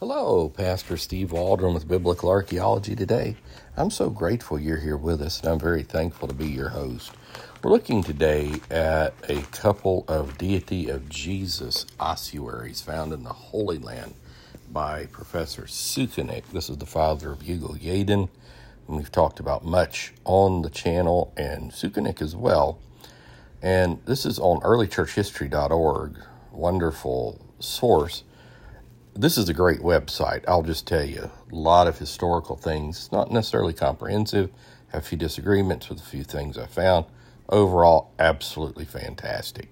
Hello, Pastor Steve Waldron with Biblical Archaeology today. I'm so grateful you're here with us, and I'm very thankful to be your host. We're looking today at a couple of Deity of Jesus ossuaries found in the Holy Land by Professor Sukenik. This is the father of Yigael Yadin, and we've talked about much on the channel and Sukenik as well. And this is on earlychurchhistory.org, wonderful source this is a great website. I'll just tell you a lot of historical things. Not necessarily comprehensive. Have a few disagreements with a few things I found. Overall, absolutely fantastic.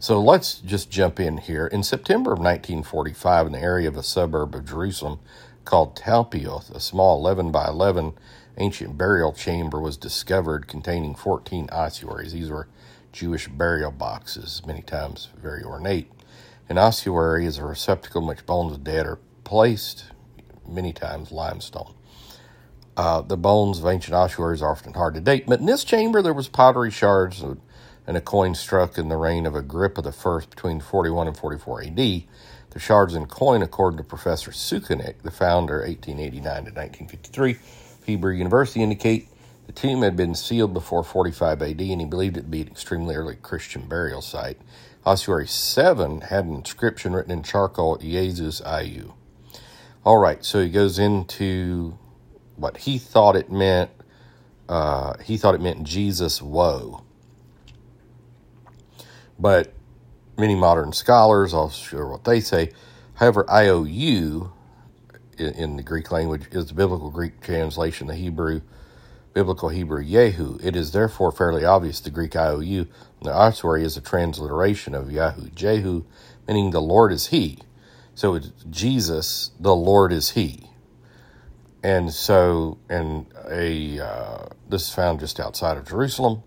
So let's just jump in here. In September of 1945, in the area of a suburb of Jerusalem called Talpioth, a small 11 by 11 ancient burial chamber was discovered containing 14 ossuaries. These were Jewish burial boxes, many times very ornate. An ossuary is a receptacle in which bones of dead are placed, many times limestone. Uh, the bones of ancient ossuaries are often hard to date, but in this chamber there was pottery shards and a coin struck in the reign of Agrippa I between 41 and 44 AD. The shards and coin, according to Professor Sukenik, the founder, 1889 to 1953, Hebrew University, indicate the tomb had been sealed before 45 AD, and he believed it to be an extremely early Christian burial site. Ossuary 7 had an inscription written in charcoal, Jesus Ayu. All right, so he goes into what he thought it meant. Uh, he thought it meant Jesus woe. But many modern scholars, I'll share what they say. However, IOU in, in the Greek language is the biblical Greek translation, the Hebrew biblical Hebrew Yehu. It is therefore fairly obvious the Greek IOU the ossuary is a transliteration of Yahu Jehu, meaning the Lord is He. So it's Jesus, the Lord is He. And so, and a uh, this is found just outside of Jerusalem,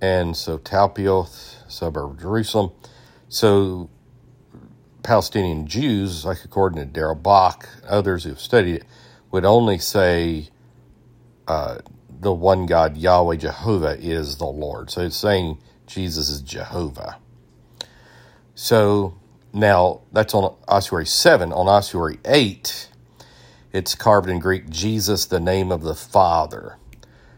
and so Talpioth, suburb of Jerusalem. So Palestinian Jews, like according to Darrell Bock, others who've studied it, would only say uh, the one God, Yahweh Jehovah, is the Lord. So it's saying Jesus is Jehovah. So now that's on ossuary 7. On ossuary 8, it's carved in Greek, Jesus, the name of the Father.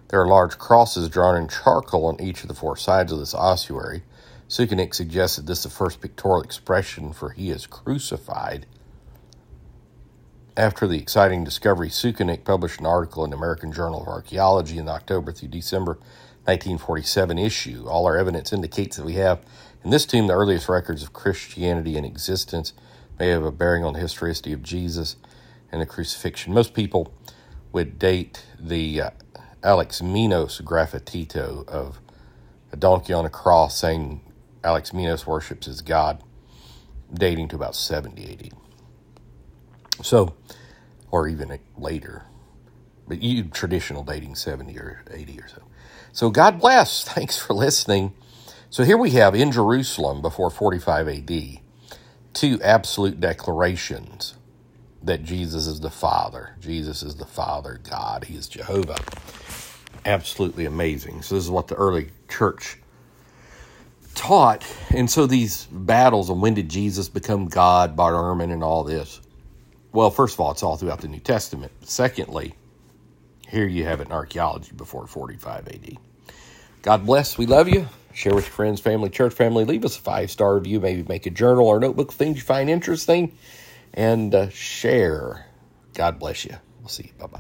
There are large crosses drawn in charcoal on each of the four sides of this ossuary. Sukenik suggested this is the first pictorial expression for he is crucified after the exciting discovery, Sukenik published an article in the American Journal of Archaeology in the October through December 1947 issue. All our evidence indicates that we have in this tomb the earliest records of Christianity in existence, may have a bearing on the historicity of Jesus and the crucifixion. Most people would date the uh, Minos graffitito of a donkey on a cross saying Alexamenos worships his God, dating to about 70 AD. So, or even later, but you traditional dating 70 or 80 or so. So, God bless. Thanks for listening. So, here we have in Jerusalem before 45 AD two absolute declarations that Jesus is the Father. Jesus is the Father, God. He is Jehovah. Absolutely amazing. So, this is what the early church taught. And so, these battles of when did Jesus become God, Bart Ehrman, and all this well, first of all, it's all throughout the New Testament. Secondly, here you have it in archaeology before 45 AD. God bless. We love you. Share with your friends, family, church family. Leave us a five star review. Maybe make a journal or notebook things you find interesting and uh, share. God bless you. We'll see you. Bye bye.